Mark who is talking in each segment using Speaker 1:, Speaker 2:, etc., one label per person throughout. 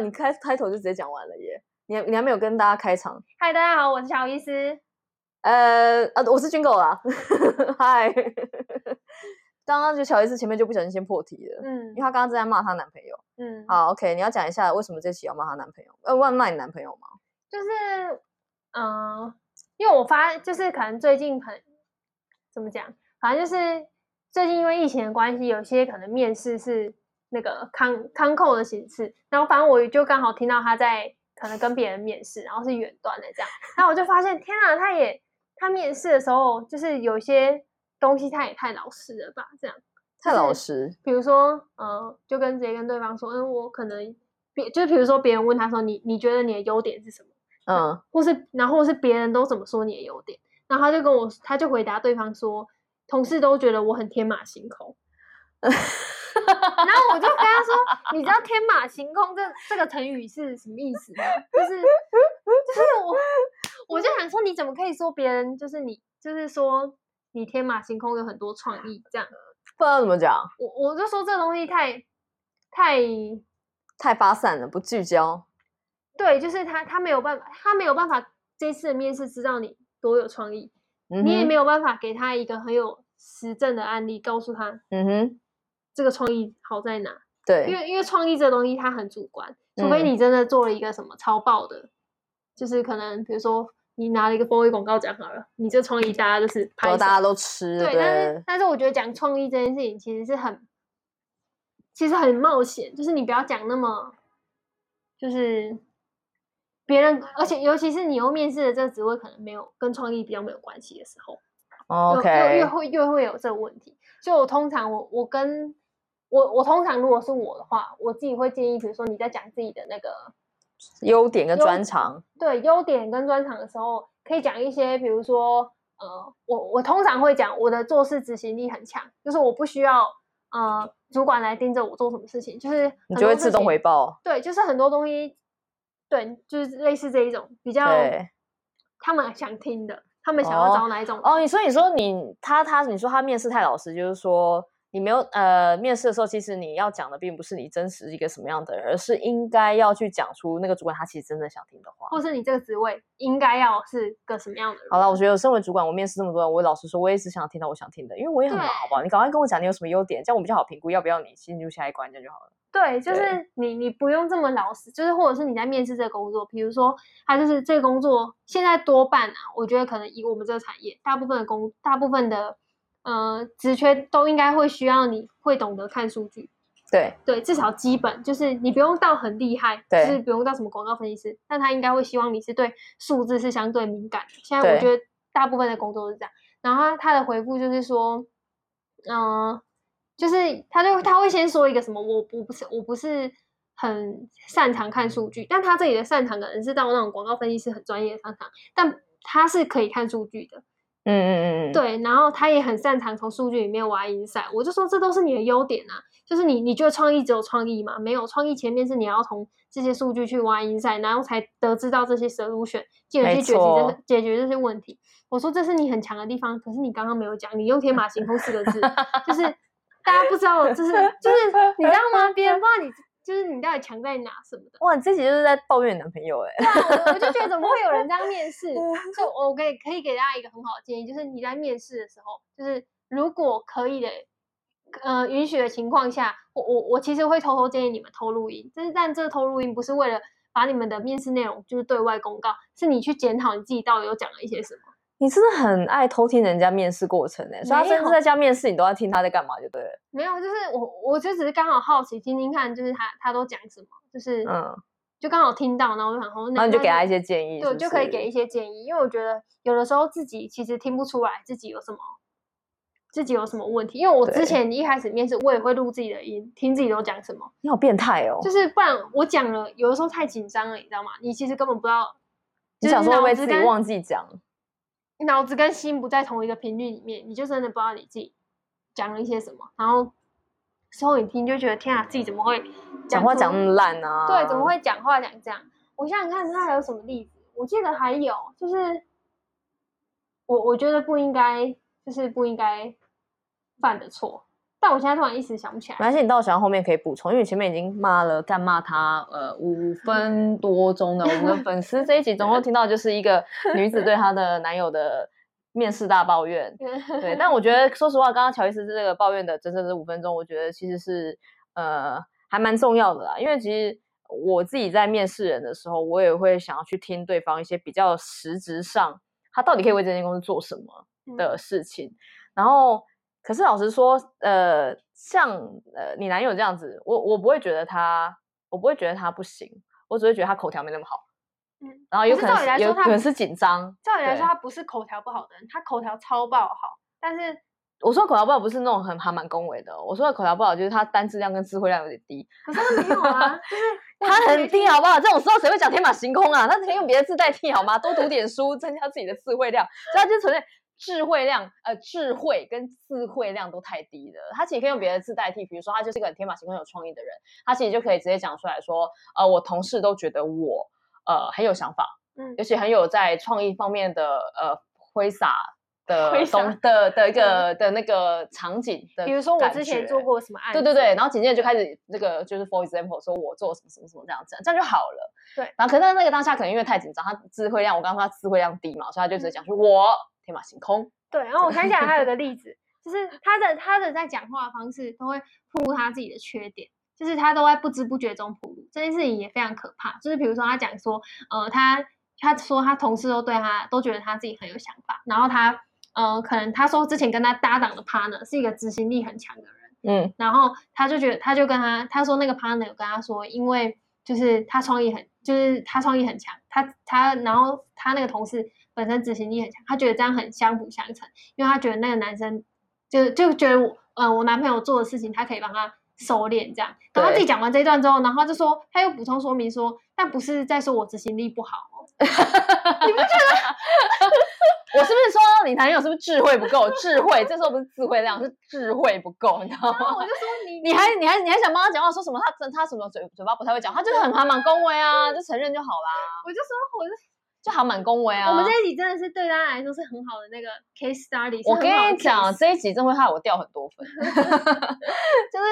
Speaker 1: 哇，你开开头就直接讲完了耶！你你还没有跟大家开场。
Speaker 2: 嗨，大家好，我是乔伊斯。
Speaker 1: 呃呃，我是军狗啦。嗨，刚刚就乔伊斯前面就不小心先破题了，嗯，因为她刚刚正在骂她男朋友，嗯，好，OK，你要讲一下为什么这期要骂她男朋友？呃，问骂你男朋友吗？
Speaker 2: 就是，嗯、呃，因为我发，就是可能最近很怎么讲，反正就是最近因为疫情的关系，有些可能面试是那个康康扣的形式，然后反正我就刚好听到他在可能跟别人面试，然后是远端的这样，然后我就发现，天啊，他也。他面试的时候，就是有些东西他也太老实了吧？这样
Speaker 1: 太老实。
Speaker 2: 比如说，呃，就跟直接跟对方说，嗯，我可能别，就是比如说别人问他说，你你觉得你的优点是什么？嗯，或是然后是别人都怎么说你的优点？然后他就跟我，他就回答对方说，同事都觉得我很天马行空。然后我就跟他说，你知道天马行空这这个成语是什么意思吗？就是就是我。我就想说，你怎么可以说别人就是你，就是说你天马行空，有很多创意这样？
Speaker 1: 不知道怎么讲。
Speaker 2: 我我就说这东西太太
Speaker 1: 太发散了，不聚焦。
Speaker 2: 对，就是他他没有办法，他没有办法这次的面试知道你多有创意，嗯、你也没有办法给他一个很有实证的案例，告诉他，嗯哼，这个创意好在哪？
Speaker 1: 对，
Speaker 2: 因为因为创意这东西它很主观，除非你真的做了一个什么超爆的，嗯、就是可能比如说。你拿了一个 4A 广告奖好了，你这创意大家就是拍，
Speaker 1: 大家都吃。对，
Speaker 2: 对，但是但是我觉得讲创意这件事情其实是很，其实很冒险，就是你不要讲那么，就是别人，而且尤其是你又面试的这个职位可能没有跟创意比较没有关系的时候
Speaker 1: ，OK，
Speaker 2: 又会又会有这个问题。就我通常我我跟我我通常如果是我的话，我自己会建议，比如说你在讲自己的那个。
Speaker 1: 优点跟专长，
Speaker 2: 对，优点跟专长的时候，可以讲一些，比如说，呃，我我通常会讲我的做事执行力很强，就是我不需要呃主管来盯着我做什么事情，就是
Speaker 1: 你就会自动回报。
Speaker 2: 对，就是很多东西，对，就是类似这一种比较，他们想听的，他们想要找哪一种
Speaker 1: 哦？哦，你说你说你他他你说他面试太老实，就是说。你没有呃，面试的时候，其实你要讲的并不是你真实一个什么样的人，而是应该要去讲出那个主管他其实真的想听的话，
Speaker 2: 或是你这个职位应该要是个什么样的人。
Speaker 1: 好了，我觉得身为主管，我面试这么多人，我老实说，我也只想听到我想听的，因为我也很忙，好不好？你赶快跟我讲你有什么优点，这样我比较好评估要不要你进入下一关，这样就好了。
Speaker 2: 对，就是你你不用这么老实，就是或者是你在面试这个工作，比如说他就是这个工作现在多半啊，我觉得可能以我们这个产业，大部分的工，大部分的。呃，职缺都应该会需要你会懂得看数据，
Speaker 1: 对
Speaker 2: 对，至少基本就是你不用到很厉害，就是不用到什么广告分析师，但他应该会希望你是对数字是相对敏感的。现在我觉得大部分的工作是这样。然后他，他的回复就是说，嗯、呃，就是他就他会先说一个什么，我我不是我不是很擅长看数据，但他这里的擅长可能是到那种广告分析师很专业的擅长，但他是可以看数据的。
Speaker 1: 嗯嗯嗯嗯，
Speaker 2: 对，然后他也很擅长从数据里面挖 insight，我就说这都是你的优点啊，就是你你觉得创意只有创意吗？没有创意，前面是你要从这些数据去挖 insight，然后才得知到这些 solution，进而去解决这解决这些问题。我说这是你很强的地方，可是你刚刚没有讲，你用天马行空四个字，就是大家不知道，就是就是你知道吗？别人不知道你。就是你到底强在哪什么的？
Speaker 1: 哇，你自己就是在抱怨男朋友哎、
Speaker 2: 欸！对啊，我我就觉得怎么会有人这样面试？就我可以可以给大家一个很好的建议，就是你在面试的时候，就是如果可以的，呃，允许的情况下，我我我其实会偷偷建议你们偷录音。但是但这个偷录音不是为了把你们的面试内容就是对外公告，是你去检讨你自己到底有讲了一些什么。
Speaker 1: 你真的很爱偷听人家面试过程哎，所以他甚至在家面试，你都要听他在干嘛，就对了。
Speaker 2: 没有，就是我，我就只是刚好好奇，听听看，就是他他都讲什么，就是嗯，就刚好听到，然后我就想说，那
Speaker 1: 你就给他一些建议是是，
Speaker 2: 对，就可以给一些建议，因为我觉得有的时候自己其实听不出来自己有什么，自己有什么问题。因为我之前一开始面试，我也会录自己的音，听自己都讲什么。
Speaker 1: 你好变态哦！
Speaker 2: 就是不然我讲了，有的时候太紧张了，你知道吗？你其实根本不知道，
Speaker 1: 你想说会不会自己忘记讲？
Speaker 2: 脑子跟心不在同一个频率里面，你就真的不知道你自己讲了一些什么，然后时候你听就觉得天啊，自己怎么会
Speaker 1: 讲话讲那么烂啊？
Speaker 2: 对，怎么会讲话讲这样？我想想看，他还有什么例子？我记得还有，就是我我觉得不应该，就是不应该犯的错，但我现在突然一时想不起来。
Speaker 1: 没关系，你到我想到后面可以补充，因为前面已经骂了干骂他呃五 分多钟的。我们的粉丝这一集总共听到就是一个女子对她的男友的面试大抱怨。对，但我觉得说实话，刚刚乔伊斯这个抱怨的整整这五分钟，我觉得其实是呃还蛮重要的啦。因为其实我自己在面试人的时候，我也会想要去听对方一些比较实质上他到底可以为这间公司做什么的事情，嗯、然后。可是老实说，呃，像呃你男友这样子，我我不会觉得他，我不会觉得他不行，我只会觉得他口条没那么好。嗯，然后有可能是有可能是紧张。
Speaker 2: 照理来说，他不是口条不好的人，他口条超爆好。但是
Speaker 1: 我说口条不好不是那种很还蛮恭维的，我说的口条不好就是他单字量跟词汇量有点低。
Speaker 2: 可是他没有啊，就是
Speaker 1: 他很低，好不好？这种时候谁会讲天马行空啊？他可以用别的字代替好吗？多读点书，增加自己的词汇量，所以他就存在。智慧量，呃，智慧跟智慧量都太低了。他其实可以用别的字代替，比如说他就是一个很天马行空、有创意的人，他其实就可以直接讲出来说，呃，我同事都觉得我，呃，很有想法，嗯，而且很有在创意方面的，呃，挥洒的东洒的的 一个、嗯、的那个场景的，
Speaker 2: 比如说我之前做过什么案子，
Speaker 1: 对对对，然后紧接着就开始那个就是 for example，说我做什么什么什么这样子，这样就好了。
Speaker 2: 对，
Speaker 1: 然后可是在那个当下可能因为太紧张，他智慧量，我刚刚说他智慧量低嘛，所以他就直接讲说、嗯、我。天马行空，
Speaker 2: 对。然后我想起来还有个例子，就是他的他的在讲话的方式都会暴露他自己的缺点，就是他都在不知不觉中暴露。这件事情也非常可怕。就是比如说他讲说，呃，他他说他同事都对他都觉得他自己很有想法，然后他呃可能他说之前跟他搭档的 partner 是一个执行力很强的人，嗯，然后他就觉得他就跟他他说那个 partner 有跟他说，因为就是他创意很就是他创意很强，他他然后他那个同事。本身执行力很强，他觉得这样很相辅相成，因为他觉得那个男生就就觉得我，呃，我男朋友做的事情，他可以帮他收敛这样。等他自己讲完这一段之后，然后他就说，他又补充说明说，但不是在说我执行力不好哦。你不觉得？
Speaker 1: 我是不是说你男友是不是智慧不够？智慧这时候不是智慧量，是智慧不够，你知道吗？
Speaker 2: 我就说你，
Speaker 1: 你还你还你还想帮他讲话说什么？他他什么嘴嘴巴不太会讲，他就是很还蛮恭维啊，就承认就好啦。
Speaker 2: 我就说，我就。
Speaker 1: 就还蛮恭维啊！
Speaker 2: 我们这一集真的是对大家来说是很好的那个 case study。
Speaker 1: 我跟你讲，这一集真会害我掉很多分，就是。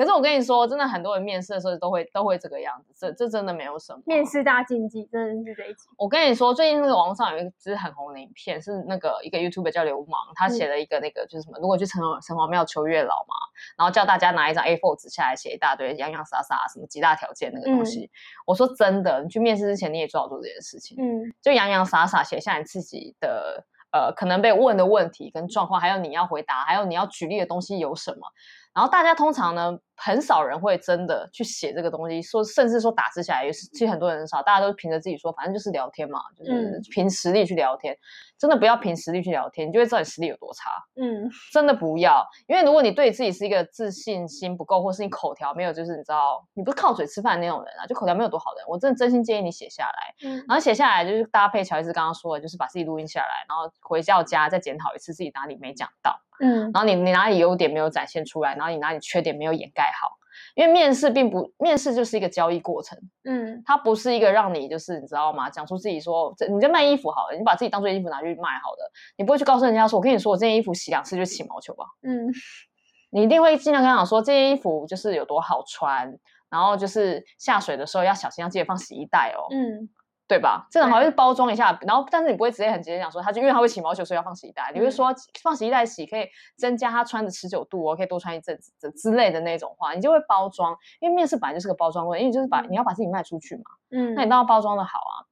Speaker 1: 可是我跟你说，真的很多人面试的时候都会都会这个样子，这这真的没有什么。
Speaker 2: 面试大禁忌，真的是这一集。
Speaker 1: 我跟你说，最近那个网上有一个支很红的影片，是那个一个 YouTuber 叫流氓，他写了一个那个就是什么，如果去城隍城隍庙求月老嘛，然后叫大家拿一张 A4 纸下来写一大堆洋洋洒洒什么几大条件那个东西。嗯、我说真的，你去面试之前你也做好做这件事情，嗯，就洋洋洒洒写下你自己的呃可能被问的问题跟状况，还有你要回答，还有你要举例的东西有什么。然后大家通常呢，很少人会真的去写这个东西，说甚至说打字下来也是，其实很多人很少，大家都凭着自己说，反正就是聊天嘛，就是凭实力去聊天。嗯、真的不要凭实力去聊天，你就会知道你实力有多差。嗯，真的不要，因为如果你对自己是一个自信心不够，或是你口条没有，就是你知道你不是靠嘴吃饭的那种人啊，就口条没有多好的人，我真的真心建议你写下来。嗯，然后写下来就是搭配乔伊斯刚刚说的，就是把自己录音下来，然后回到家再检讨一次自己哪里没讲到。嗯，然后你你哪里优点没有展现出来，然后你哪里缺点没有掩盖好，因为面试并不，面试就是一个交易过程，嗯，它不是一个让你就是你知道吗？讲出自己说，这你在卖衣服好了，你把自己当做衣服拿去卖好的，你不会去告诉人家说，我跟你说，我这件衣服洗两次就起毛球吧，嗯，你一定会尽量跟他讲说，这件衣服就是有多好穿，然后就是下水的时候要小心，要记得放洗衣袋哦，嗯。对吧？这种好像是包装一下，然后但是你不会直接很直接讲说，他就因为他会起毛球，所以要放洗衣袋。嗯、你会说放洗衣袋洗可以增加他穿的持久度哦，可以多穿一阵子之之类的那种话，你就会包装。因为面试本来就是个包装问，因为就是把、嗯、你要把自己卖出去嘛。嗯，那你当然包装的好啊。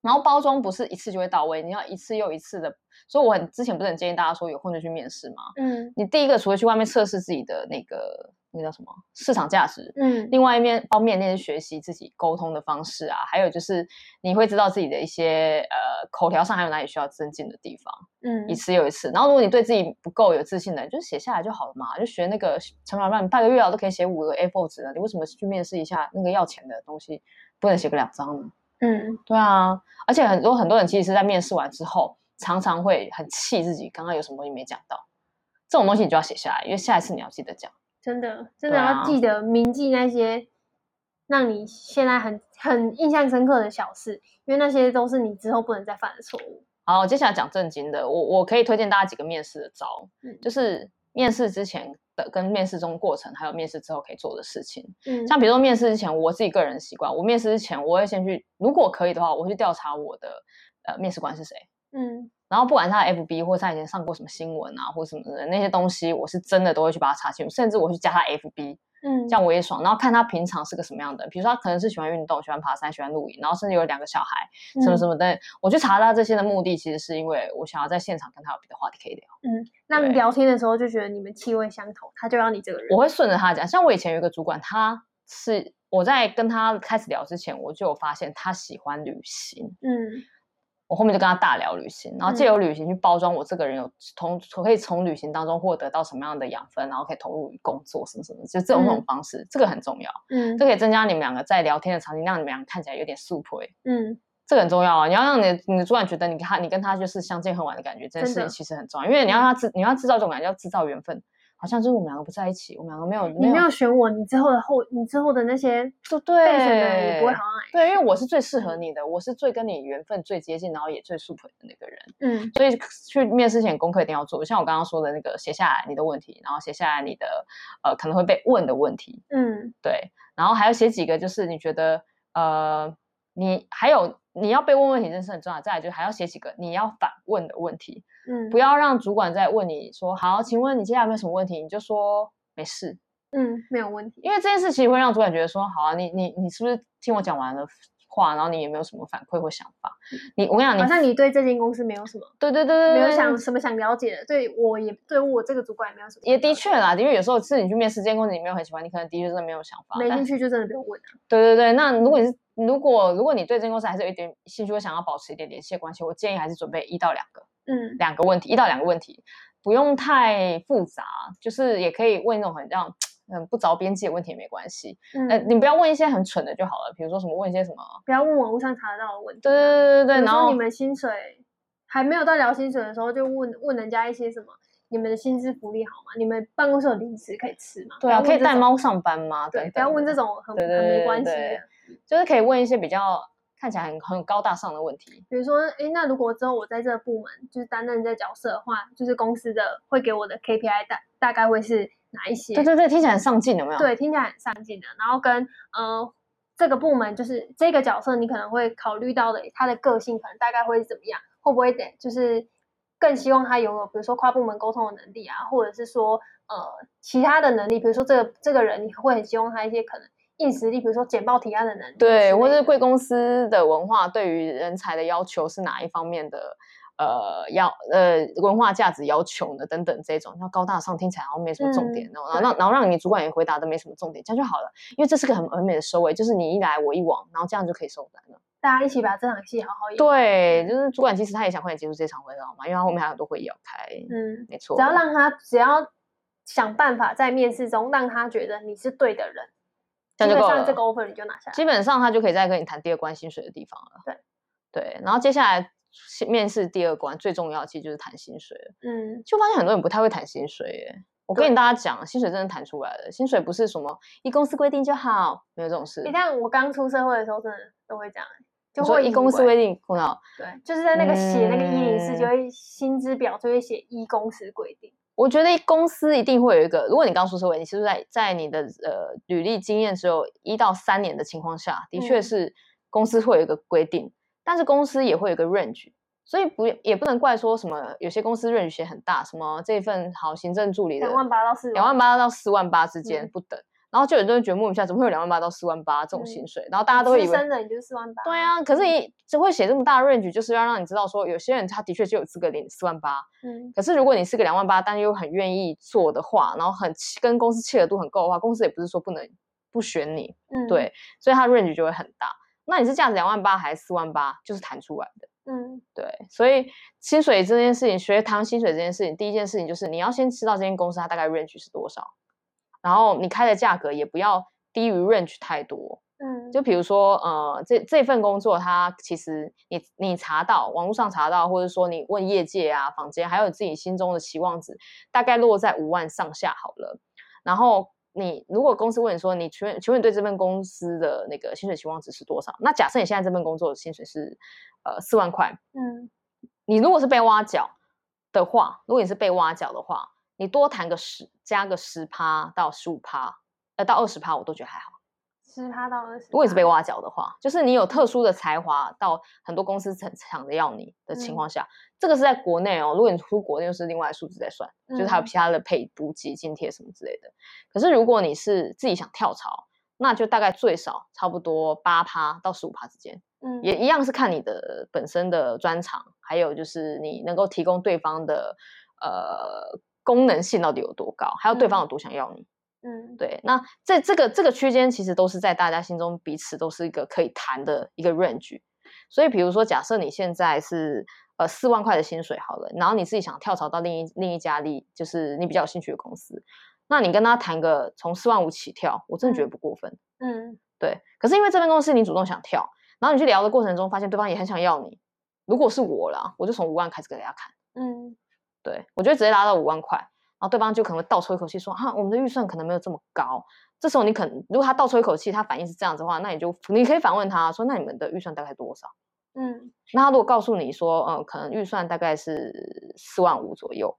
Speaker 1: 然后包装不是一次就会到位，你要一次又一次的。所以我很之前不是很建议大家说有空就去面试嘛。嗯，你第一个除了去外面测试自己的那个。那叫什么市场价值？嗯，另外一面方面，那些学习自己沟通的方式啊，还有就是你会知道自己的一些呃口条上还有哪里需要增进的地方。嗯，一次又一次。然后如果你对自己不够有自信的，就写下来就好了嘛，就学那个陈老板，你半个月啊都可以写五个 A4 纸了，你为什么去面试一下那个要钱的东西，不能写个两张呢？嗯，对啊，而且很多很多人其实是在面试完之后，常常会很气自己刚刚有什么东西没讲到，这种东西你就要写下来，因为下一次你要记得讲。
Speaker 2: 真的，真的要记得铭记那些让你现在很很印象深刻的小事，因为那些都是你之后不能再犯的错误。
Speaker 1: 好，接下来讲正经的，我我可以推荐大家几个面试的招，嗯，就是面试之前的的跟面试中过程，还有面试之后可以做的事情。嗯，像比如说面试之前，我自己个人习惯，我面试之前我会先去，如果可以的话，我会去调查我的呃面试官是谁。嗯，然后不管他的 FB 或他以前上过什么新闻啊，或什么的那些东西，我是真的都会去把它查清楚，甚至我去加他 FB。嗯，这样我也爽。然后看他平常是个什么样的，比如说他可能是喜欢运动、喜欢爬山、喜欢露营，然后甚至有两个小孩，什么什么的。嗯、我去查他这些的目的，其实是因为我想要在现场跟他有别的话题可以聊。
Speaker 2: 嗯，那你聊天的时候就觉得你们气味相投，他就要你这个人。
Speaker 1: 我会顺着他讲。像我以前有一个主管，他是我在跟他开始聊之前，我就有发现他喜欢旅行。嗯。我后面就跟他大聊旅行，然后借由旅行去包装我这个人有从可以从旅行当中获得到什么样的养分，然后可以投入于工作什么什么，就这种这种方式，嗯、这个很重要。嗯，这可以增加你们两个在聊天的场景，让你们两个看起来有点速配。嗯，这个很重要啊！你要让你的你的主管觉得你跟他你跟他就是相见恨晚的感觉，这件事情其实很重要，因为你要让他制你要制造这种感觉，要制造缘分。好像就是我们两个不在一起，我们两个没有，
Speaker 2: 你没有选我，你之后的后，你之后的那些，对对，你不会好
Speaker 1: 对，因为我是最适合你的，我是最跟你缘分最接近，然后也最 super 的那个人。嗯，所以去面试前功课一定要做，像我刚刚说的那个，写下来你的问题，然后写下来你的呃可能会被问的问题。嗯，对，然后还要写几个，就是你觉得呃你还有你要被问问题，真是很重要。再来就还要写几个你要反问的问题。嗯，不要让主管再问你说，好，请问你接下来有没有什么问题？你就说没事，
Speaker 2: 嗯，没有问题。
Speaker 1: 因为这件事其实会让主管觉得说，好啊，你你你是不是听我讲完了话，然后你也没有什么反馈或想法？你我跟你讲，
Speaker 2: 好像你对这间公司没有什么，
Speaker 1: 对对对对，
Speaker 2: 没有想什么想了解的，对我也对我这个主管也没有什么。
Speaker 1: 也的确啦，因为有时候是你去面试这间公司，你没有很喜欢，你可能的确真的没有想法，
Speaker 2: 没兴趣就真的不用问啊。
Speaker 1: 对对对，那如果你是如果如果你对这间公司还是有一点兴趣，或想要保持一点联系关系，我建议还是准备一到两个。嗯，两个问题，一到两个问题，不用太复杂，就是也可以问那种很这样很不着边际的问题也没关系。嗯、呃，你不要问一些很蠢的就好了，比如说什么问一些什么，
Speaker 2: 不要问网络上查得到的问题。
Speaker 1: 对对对对对，
Speaker 2: 然后你们薪水还没有到聊薪水的时候，就问问人家一些什么，你们的薪资福利好吗？你们办公室有零食可以吃吗？
Speaker 1: 对啊，可以带猫上班吗？
Speaker 2: 对，不要问这种很对对对对很没关系的，
Speaker 1: 就是可以问一些比较。看起来很很高大上的问题，
Speaker 2: 比如说，哎，那如果之后我在这个部门就是担任这个角色的话，就是公司的会给我的 KPI 大大概会是哪一些？
Speaker 1: 对对对，听起来很上进，有没有？
Speaker 2: 对，听起来很上进的。然后跟呃这个部门就是这个角色，你可能会考虑到的他的个性可能大概会是怎么样？会不会得就是更希望他拥有比如说跨部门沟通的能力啊，或者是说呃其他的能力，比如说这个这个人你会很希望他一些可能。硬实力，比如说简报提案的能力，
Speaker 1: 对，或者是贵公司的文化对于人才的要求是哪一方面的？呃，要呃文化价值要求呢？等等这种，要高大上，听起来好像没什么重点，嗯、然后让然后让你主管也回答的没什么重点，这样就好了。因为这是个很完美的收尾，就是你一来我一往，然后这样就可以收单了。
Speaker 2: 大家一起把这场戏好好演。
Speaker 1: 对，就是主管其实他也想快点结束这场会，知道吗？因为他后面还有很多会议要开。嗯，没错。
Speaker 2: 只要让他只要想办法在面试中让他觉得你是对的人。基本上这个 offer 你就拿下来，
Speaker 1: 基本上他就可以再跟你谈第二关薪水的地方了。
Speaker 2: 对
Speaker 1: 对，然后接下来面试第二关最重要其实就是谈薪水了。嗯，就发现很多人不太会谈薪水耶。我跟你大家讲，薪水真的谈出来了，薪水不是什么一公司规定就好，没有这种事。
Speaker 2: 你看我刚出社会的时候，真的都会这样，
Speaker 1: 就会一公司规定，苦恼
Speaker 2: 对，就是在那个写那个一零四，就会薪资表就会写一公司规定。
Speaker 1: 我觉得公司一定会有一个，如果你刚出社会，你是不是在在你的呃履历经验只有一到三年的情况下，的确是公司会有一个规定，嗯、但是公司也会有一个 range，所以不也不能怪说什么有些公司 range 写很大，什么这份好行政助理的
Speaker 2: 两万八到四
Speaker 1: 两万八到四万八之间不等。嗯然后就有人觉得莫名其妙，怎么会有两万八到四万八这种薪水？嗯、然后大家都会以为，
Speaker 2: 真的你就是四万八。
Speaker 1: 对啊，可是你只会写这么大的 range，就是要让你知道说，有些人他的确就有资格领四万八。嗯。可是如果你是个两万八，但又很愿意做的话，然后很跟公司契合度很够的话，公司也不是说不能不选你。嗯。对，所以他 range 就会很大。那你是价值两万八还是四万八，就是谈出来的。嗯。对，所以薪水这件事情，学谈薪水这件事情，第一件事情就是你要先知道这间公司它大概 range 是多少。然后你开的价格也不要低于 range 太多，嗯，就比如说，呃，这这份工作它其实你你查到网络上查到，或者说你问业界啊、坊间，还有自己心中的期望值，大概落在五万上下好了。然后你如果公司问你说，你请问请问你对这份公司的那个薪水期望值是多少？那假设你现在这份工作的薪水是呃四万块，嗯，你如果是被挖角的话，如果你是被挖角的话。你多谈个十，加个十趴到十五趴，呃，到二十趴，我都觉得还好。
Speaker 2: 十趴到二十，
Speaker 1: 如果你是被挖角的话，就是你有特殊的才华，到很多公司很抢着要你的情况下，嗯、这个是在国内哦。如果你出国内，又是另外数字在算，嗯、就是还有其他的配补给津贴什么之类的。可是如果你是自己想跳槽，那就大概最少差不多八趴到十五趴之间，嗯，也一样是看你的本身的专长，还有就是你能够提供对方的呃功能性到底有多高，还有对方有多想要你。嗯
Speaker 2: 嗯，
Speaker 1: 对，那在这个这个区间其实都是在大家心中彼此都是一个可以谈的一个 range，所以比如说假设你现在是呃四万块的薪水好了，然后你自己想跳槽到另一另一家里，就是你比较有兴趣的公司，那你跟他谈个从四万五起跳，我真的觉得不过分。
Speaker 2: 嗯，
Speaker 1: 对。可是因为这边公司你主动想跳，然后你去聊的过程中发现对方也很想要你，如果是我啦，我就从五万开始给大家看。
Speaker 2: 嗯，
Speaker 1: 对，我觉得直接拉到五万块。然后对方就可能会倒抽一口气说：“啊，我们的预算可能没有这么高。”这时候你可能，如果他倒抽一口气，他反应是这样子的话，那你就你可以反问他说：“那你们的预算大概多少？”
Speaker 2: 嗯，
Speaker 1: 那他如果告诉你说：“嗯，可能预算大概是四万五左右。”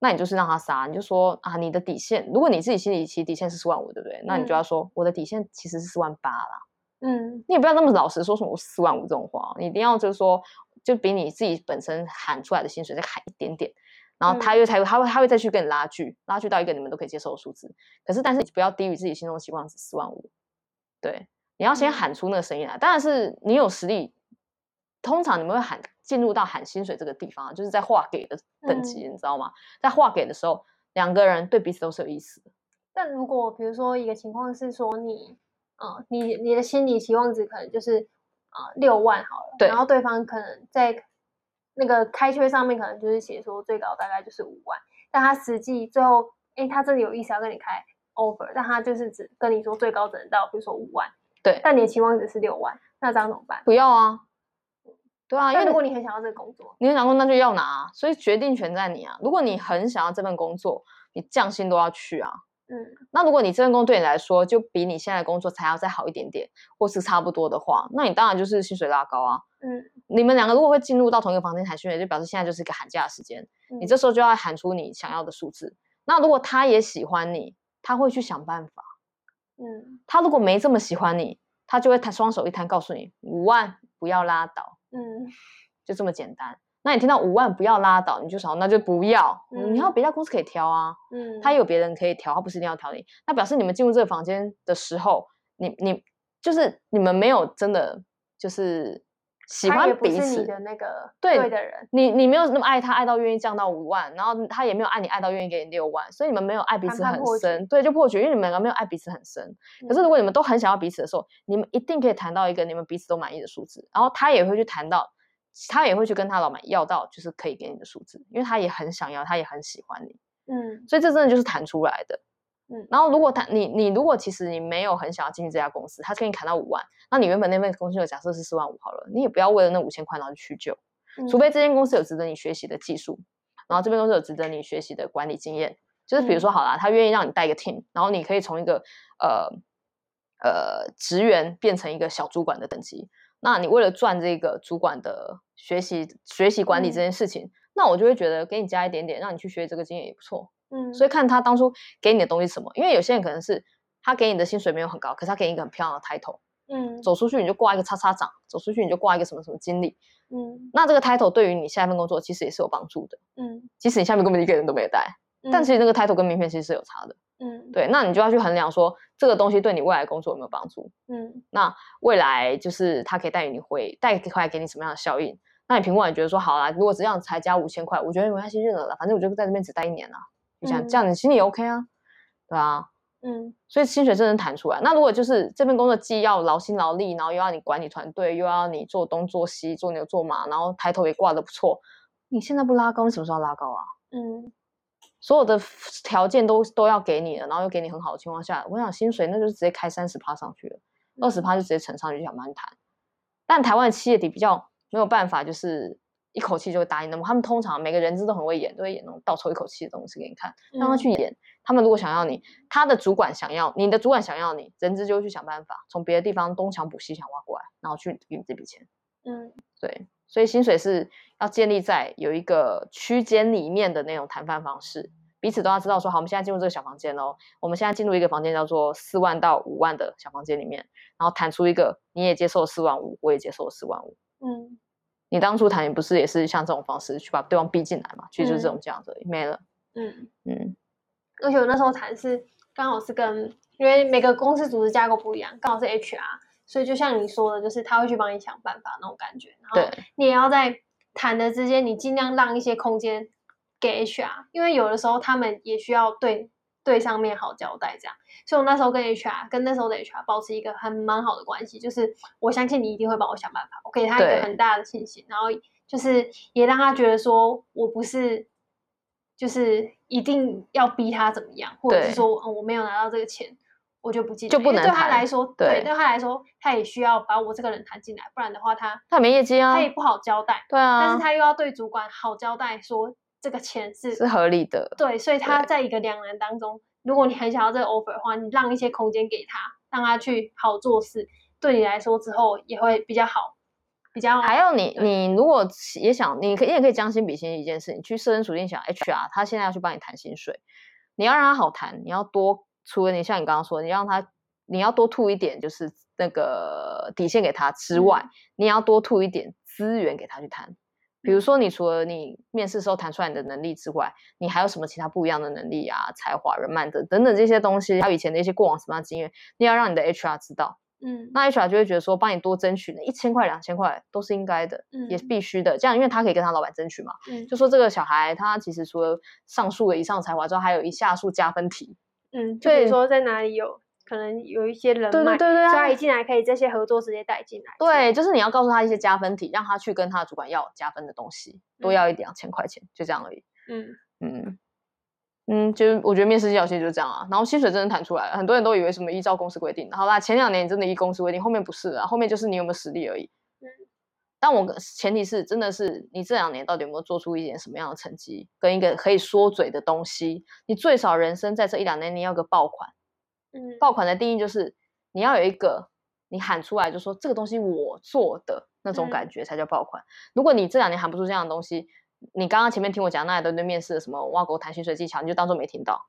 Speaker 1: 那你就是让他杀，你就说：“啊，你的底线，如果你自己心里其实底线是四万五，对不对？那你就要说：“我的底线其实是四万八啦。”
Speaker 2: 嗯，
Speaker 1: 你也不要那么老实说什么四万五这种话，你一定要就是说，就比你自己本身喊出来的薪水再喊一点点。然后他又才会，他会，他会再去跟你拉锯，拉锯到一个你们都可以接受的数字。可是，但是不要低于自己心中的期望值四万五。对，你要先喊出那个声音来。当然是你有实力，通常你们会喊进入到喊薪水这个地方，就是在划给的等级，你知道吗？在划给的时候，两个人对彼此都是有意思的。
Speaker 2: 但如果比如说一个情况是说你，呃，你你的心理期望值可能就是啊六万好了，对，然后对方可能在。那个开缺上面可能就是写说最高大概就是五万，但他实际最后，哎，他真的有意思要跟你开 offer，但他就是只跟你说最高只能到，比如说五万，
Speaker 1: 对，
Speaker 2: 但你的期望值是六万，那这样怎么办？
Speaker 1: 不要啊，对啊，因为
Speaker 2: 如果你很想要这个工作，
Speaker 1: 你很想工作那就要拿啊，所以决定权在你啊。如果你很想要这份工作，你降薪都要去啊。
Speaker 2: 嗯，
Speaker 1: 那如果你这份工作对你来说就比你现在的工作才要再好一点点，或是差不多的话，那你当然就是薪水拉高啊。
Speaker 2: 嗯，
Speaker 1: 你们两个如果会进入到同一个房间谈薪水，就表示现在就是一个喊价的时间。嗯，你这时候就要喊出你想要的数字。那如果他也喜欢你，他会去想办法。
Speaker 2: 嗯，
Speaker 1: 他如果没这么喜欢你，他就会摊双手一摊，告诉你五万不要拉倒。
Speaker 2: 嗯，
Speaker 1: 就这么简单。那你听到五万不要拉倒，你就想那就不要。嗯，你要别家公司可以挑啊。
Speaker 2: 嗯，
Speaker 1: 他也有别人可以挑，他不是一定要挑你。那表示你们进入这个房间的时候，你你就是你们没有真的就是。喜欢彼此
Speaker 2: 你的那个对的人，
Speaker 1: 你你没有那么爱他，爱到愿意降到五万，然后他也没有爱你，爱到愿意给你六万，所以你们没有爱彼此很深，对，就破局，因为你们两个没有爱彼此很深。可是如果你们都很想要彼此的时候，你们一定可以谈到一个你们彼此都满意的数字，然后他也会去谈到，他也会去跟他老板要到就是可以给你的数字，因为他也很想要，他也很喜欢你，
Speaker 2: 嗯，
Speaker 1: 所以这真的就是谈出来的。
Speaker 2: 嗯，
Speaker 1: 然后如果他你你如果其实你没有很想要进去这家公司，他给你砍到五万，那你原本那份工资的假设是四万五好了，你也不要为了那五千块然后去屈就，嗯、除非这间公司有值得你学习的技术，然后这边公司有值得你学习的管理经验，就是比如说好啦，他愿意让你带一个 team，然后你可以从一个呃呃职员变成一个小主管的等级，那你为了赚这个主管的学习学习管理这件事情，嗯、那我就会觉得给你加一点点，让你去学这个经验也不错。
Speaker 2: 嗯，
Speaker 1: 所以看他当初给你的东西什么，因为有些人可能是他给你的薪水没有很高，可是他给你一个很漂亮的 title，
Speaker 2: 嗯，
Speaker 1: 走出去你就挂一个叉叉长，走出去你就挂一个什么什么经理，
Speaker 2: 嗯，
Speaker 1: 那这个 title 对于你下一份工作其实也是有帮助的，
Speaker 2: 嗯，
Speaker 1: 即使你下面根本一个人都没有带，嗯、但其实。那个 title 跟名片其实是有差的，
Speaker 2: 嗯，
Speaker 1: 对，那你就要去衡量说这个东西对你未来工作有没有帮助，
Speaker 2: 嗯，
Speaker 1: 那未来就是他可以带你回带回来给你什么样的效应，那你评估完觉得说好啦，如果这样才加五千块，我觉得没关系，认了啦，反正我就在这边只待一年了。这样，这样你心里 OK 啊，对啊，
Speaker 2: 嗯，
Speaker 1: 所以薪水真能谈出来。那如果就是这份工作既要劳心劳力，然后又要你管理团队，又要你做东做西，做牛做马，然后抬头也挂的不错，你现在不拉高，你什么时候拉高啊？
Speaker 2: 嗯，
Speaker 1: 所有的条件都都要给你了，然后又给你很好的情况下，我想薪水那就是直接开三十趴上去了，二十趴就直接乘上去，想慢慢谈。但台湾的企业底比较没有办法，就是。一口气就会答应那么，他们通常每个人资都很会演，都会演那种倒抽一口气的东西给你看，让他去演。嗯、他们如果想要你，他的主管想要你的主管想要你，人资就会去想办法，从别的地方东墙补西墙挖过来，然后去给你这笔钱。
Speaker 2: 嗯，
Speaker 1: 对，所以薪水是要建立在有一个区间里面的那种谈判方式，彼此都要知道说，好，我们现在进入这个小房间哦，我们现在进入一个房间叫做四万到五万的小房间里面，然后谈出一个你也接受四万五，我也接受四万五。嗯，你当初谈也不是也是像这种方式去把对方逼进来嘛？其实就是这种这样子，嗯、没了。嗯
Speaker 2: 嗯，而且我那时候谈是刚好是跟，因为每个公司组织架构不一样，刚好是 HR，所以就像你说的，就是他会去帮你想办法那种感觉。然后你也要在谈的之间，你尽量让一些空间给 HR，因为有的时候他们也需要对对上面好交代这样。所以我那时候跟 HR 跟那时候的 HR 保持一个很蛮好的关系，就是我相信你一定会帮我想办法，我给他一个很大的信心，然后就是也让他觉得说我不是。就是一定要逼他怎么样，或者是说，嗯，我没有拿到这个钱，我就不进，
Speaker 1: 就不能。
Speaker 2: 对他来说，对，对，对他来说，他也需要把我这个人谈进来，不然的话他，
Speaker 1: 他他没业绩啊，
Speaker 2: 他也不好交代。
Speaker 1: 对啊，
Speaker 2: 但是他又要对主管好交代，说这个钱是
Speaker 1: 是合理的。
Speaker 2: 对，所以他在一个两难当中，如果你很想要这个 offer 的话，你让一些空间给他，让他去好做事，对你来说之后也会比较好。比较
Speaker 1: 还有你，你如果也想，你可以你也可以将心比心一件事，你去设身处地想，HR 他现在要去帮你谈薪水，你要让他好谈，你要多，除了你像你刚刚说，你让他，你要多吐一点，就是那个底线给他之外，嗯、你也要多吐一点资源给他去谈。比如说，你除了你面试时候谈出来你的能力之外，你还有什么其他不一样的能力啊、才华、人脉等等等这些东西，还有以前的一些过往什么样的经验，你要让你的 HR 知道。嗯，那 HR 就会觉得说，帮你多争取那一千块、两千块都是应该的，嗯，也是必须的。这样，因为他可以跟他老板争取嘛，嗯，就说这个小孩他其实除了上述的以上才华之外，还有一下述加分题，
Speaker 2: 嗯，就比如说在哪里有可能有一些人脉，对对对对，所以他一进来可以这些合作直接带进来。
Speaker 1: 对，就是你要告诉他一些加分题，让他去跟他的主管要加分的东西，多要一点两千块钱，就这样而已。嗯嗯。嗯，就是我觉得面试技巧其实就是这样啊，然后薪水真的谈出来了，很多人都以为什么依照公司规定，好吧，前两年真的依公司规定，后面不是啊，后面就是你有没有实力而已。嗯，但我前提是真的是你这两年到底有没有做出一点什么样的成绩，跟一个可以说嘴的东西，你最少人生在这一两年你要个爆款。嗯，爆款的定义就是你要有一个你喊出来就说这个东西我做的那种感觉才叫爆款。嗯，如果你这两年喊不出这样的东西，你刚刚前面听我讲那一堆堆面试的什么挖沟谈薪水技巧，你就当做没听到，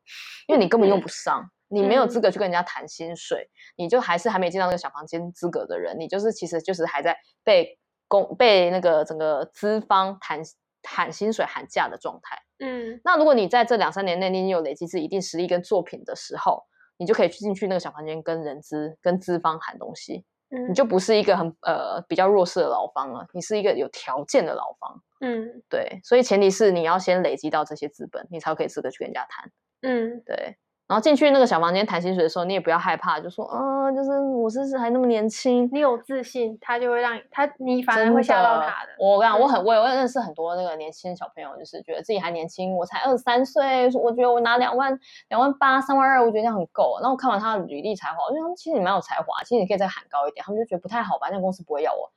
Speaker 1: 因为你根本用不上，嗯、你没有资格去跟人家谈薪水，嗯、你就还是还没进到那个小房间资格的人，你就是其实就是还在被公被那个整个资方谈喊薪水喊价的状态。嗯，那如果你在这两三年内你有累积自己一定实力跟作品的时候，你就可以去进去那个小房间跟人资跟资方谈东西。你就不是一个很呃比较弱势的劳方了，你是一个有条件的劳方。嗯，对，所以前提是你要先累积到这些资本，你才可以资格去跟人家谈。嗯，对。然后进去那个小房间谈薪水的时候，你也不要害怕，就说，啊，就是我是还那么年轻，
Speaker 2: 你有自信，他就会让他你反而会吓到他的。
Speaker 1: 我跟你讲，我很我也认识很多那个年轻的小朋友，就是觉得自己还年轻，我才二十三岁，我觉得我拿两万两万八三万二，我觉得这样很够。然后我看完他的履历才华，我觉得他们其实你蛮有才华，其实你可以再喊高一点，他们就觉得不太好吧，那个公司不会要我。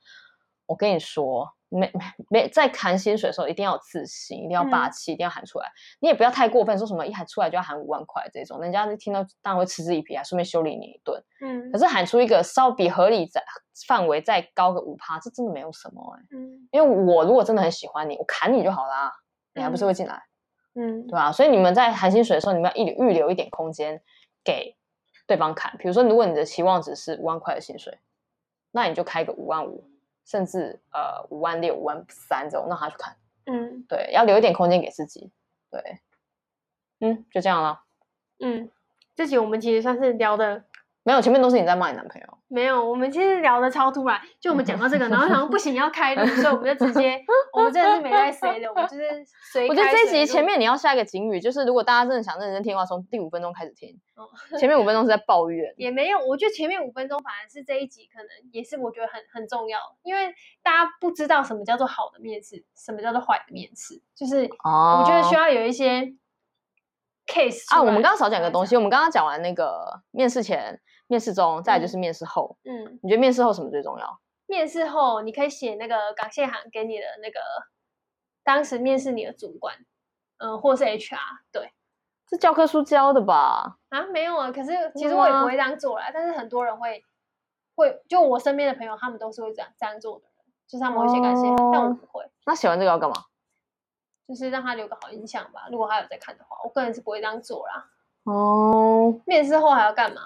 Speaker 1: 我跟你说。没没没，在谈薪水的时候一定要有自信，一定要霸气，嗯、一定要喊出来。你也不要太过分，说什么一喊出来就要喊五万块这种，人家听到当然会嗤之以鼻啊，顺便修理你一顿。嗯，可是喊出一个稍比合理在范围再高个五趴，这真的没有什么哎、欸。嗯，因为我如果真的很喜欢你，我砍你就好啦，你还不是会进来？嗯，对吧？所以你们在谈薪水的时候，你们要预预留一点空间给对方砍。比如说，如果你的期望值是五万块的薪水，那你就开个五万五。甚至呃五万六、五万三这种，让他去看。嗯，对，要留一点空间给自己。对，嗯，就这样了。
Speaker 2: 嗯，这集我们其实算是聊的。
Speaker 1: 没有，前面都是你在骂你男朋友。
Speaker 2: 没有，我们其实聊的超突然，就我们讲到这个，然后想说不行要开录，所以我们就直接，我们真的是没在谁的，我们就是随。
Speaker 1: 我觉得这集前面你要下一个警语，就是如果大家真的想认真听的话，从第五分钟开始听。哦，前面五分钟是在抱怨。
Speaker 2: 也没有，我觉得前面五分钟反而是这一集可能也是我觉得很很重要，因为大家不知道什么叫做好的面试，什么叫做坏的面试，就是我觉得需要有一些 case
Speaker 1: 啊。我们刚刚少讲个东西，我们刚刚讲完那个面试前。面试中，再来就是面试后。嗯，嗯，你觉得面试后什么最重要？
Speaker 2: 面试后，你可以写那个感谢函给你的那个当时面试你的主管，嗯、呃，或是 HR。对，
Speaker 1: 是教科书教的吧？
Speaker 2: 啊，没有啊。可是其实我也不会这样做啦。嗯、但是很多人会会，就我身边的朋友，他们都是会这样这样做的人，就是他们会写感谢函，哦、但我不会。
Speaker 1: 那写完这个要干嘛？
Speaker 2: 就是让他留个好印象吧。如果他有在看的话，我个人是不会这样做啦。哦，面试后还要干嘛？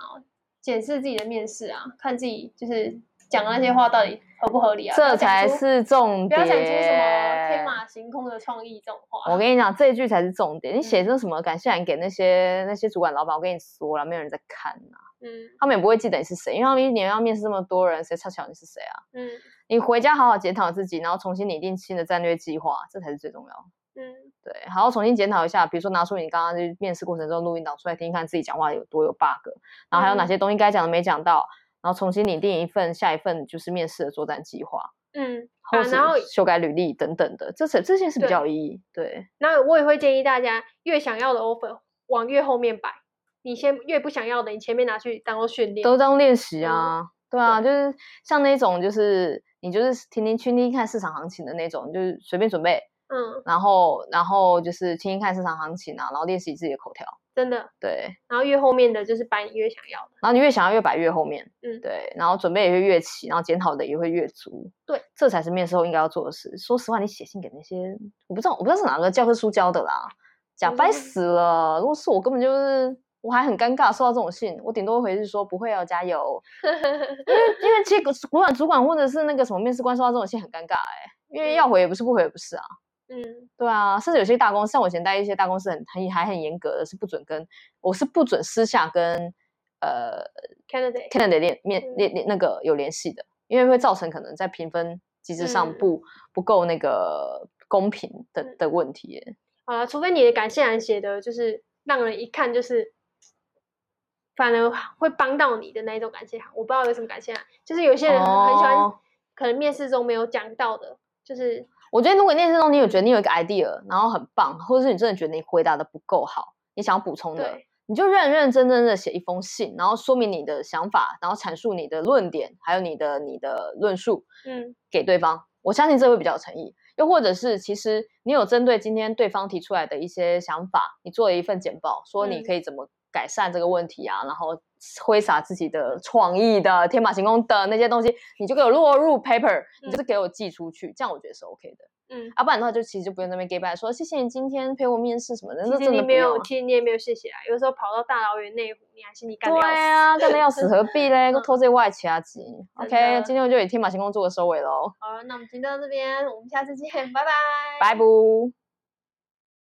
Speaker 2: 检视自己的面试啊，看自己就是讲的那些话到底合不合理啊？
Speaker 1: 这才是重点。
Speaker 2: 不要讲出什么天马行空的创意这种话。
Speaker 1: 我跟你讲，这一句才是重点。你写成什么感谢函给那些那些主管老板，我跟你说了，没有人在看呐、啊。嗯，他们也不会记得你是谁，因为他们一年要面试这么多人，谁晓得你是谁啊？嗯，你回家好好检讨自己，然后重新拟定新的战略计划，这才是最重要。嗯，对，好好重新检讨一下，比如说拿出你刚刚去面试过程中录音档出来听听看，自己讲话有多有 bug，然后还有哪些东西该讲的没讲到，然后重新拟定一份下一份就是面试的作战计划。嗯，好，然后修改履历等等的，这是这些是比较有意义。对，对，
Speaker 2: 那我也会建议大家，越想要的 offer 往越后面摆。你先越不想要的，你前面拿去当做训练，
Speaker 1: 都当练习啊。嗯、对啊，对就是像那种，就是你就是听听去听看市场行情的那种，就是随便准备，嗯，然后然后就是听听看市场行情啊，然后练习自己的口条，
Speaker 2: 真的，
Speaker 1: 对。
Speaker 2: 然后越后面的就是摆你越想要的，
Speaker 1: 然后你越想要越摆越后面，嗯，对。然后准备也会越齐，然后检讨的也会越足，
Speaker 2: 对，
Speaker 1: 这才是面试后应该要做的事。说实话，你写信给那些我不知道，我不知道是哪个教科书教的啦，讲掰死了。如果是我，根本就是。我还很尴尬，收到这种信，我顶多会回去说不会要加油。因为因为其实主管主管或者是那个什么面试官收到这种信很尴尬哎、欸，因为要回也不是，不回也不是啊。嗯，对啊，甚至有些大公司，像我以前待一些大公司很很还很严格的，是不准跟我是不准私下跟呃 candidate candidate 面面面、嗯、那个有联系的，因为会造成可能在评分机制上不、嗯、不够那个公平的的问题、欸。
Speaker 2: 好了，除非你的感谢函写的就是让人一看就是。反而会帮到你的那一种感谢函，我不知道有什么感谢函，就是有些人很喜欢，哦、可能面试中没有讲到的，就是
Speaker 1: 我觉得如果面试中你有觉得你有一个 idea，然后很棒，或者是你真的觉得你回答的不够好，你想要补充的，你就认认真真的写一封信，然后说明你的想法，然后阐述你的论点，还有你的你的论述，嗯，给对方，我相信这会比较有诚意。又或者是其实你有针对今天对方提出来的一些想法，你做了一份简报，说你可以怎么。改善这个问题啊，然后挥洒自己的创意的天马行空的那些东西，你就给我落入 paper，、嗯、你就是给我寄出去，这样我觉得是 OK 的。嗯，啊，不然的话就其实就不用那边 give back 说谢谢你今天陪我面试什么的。
Speaker 2: 其实你没有，其实你也没有谢谢啊。有时候跑到大老远内湖，你还心里干的要死。
Speaker 1: 对啊，干的要死，何必嘞？拖这外其他急。OK，今天我就以天马行空做个收尾喽。
Speaker 2: 好，那我们今天到这边，我们下次见，拜拜。
Speaker 1: 拜不。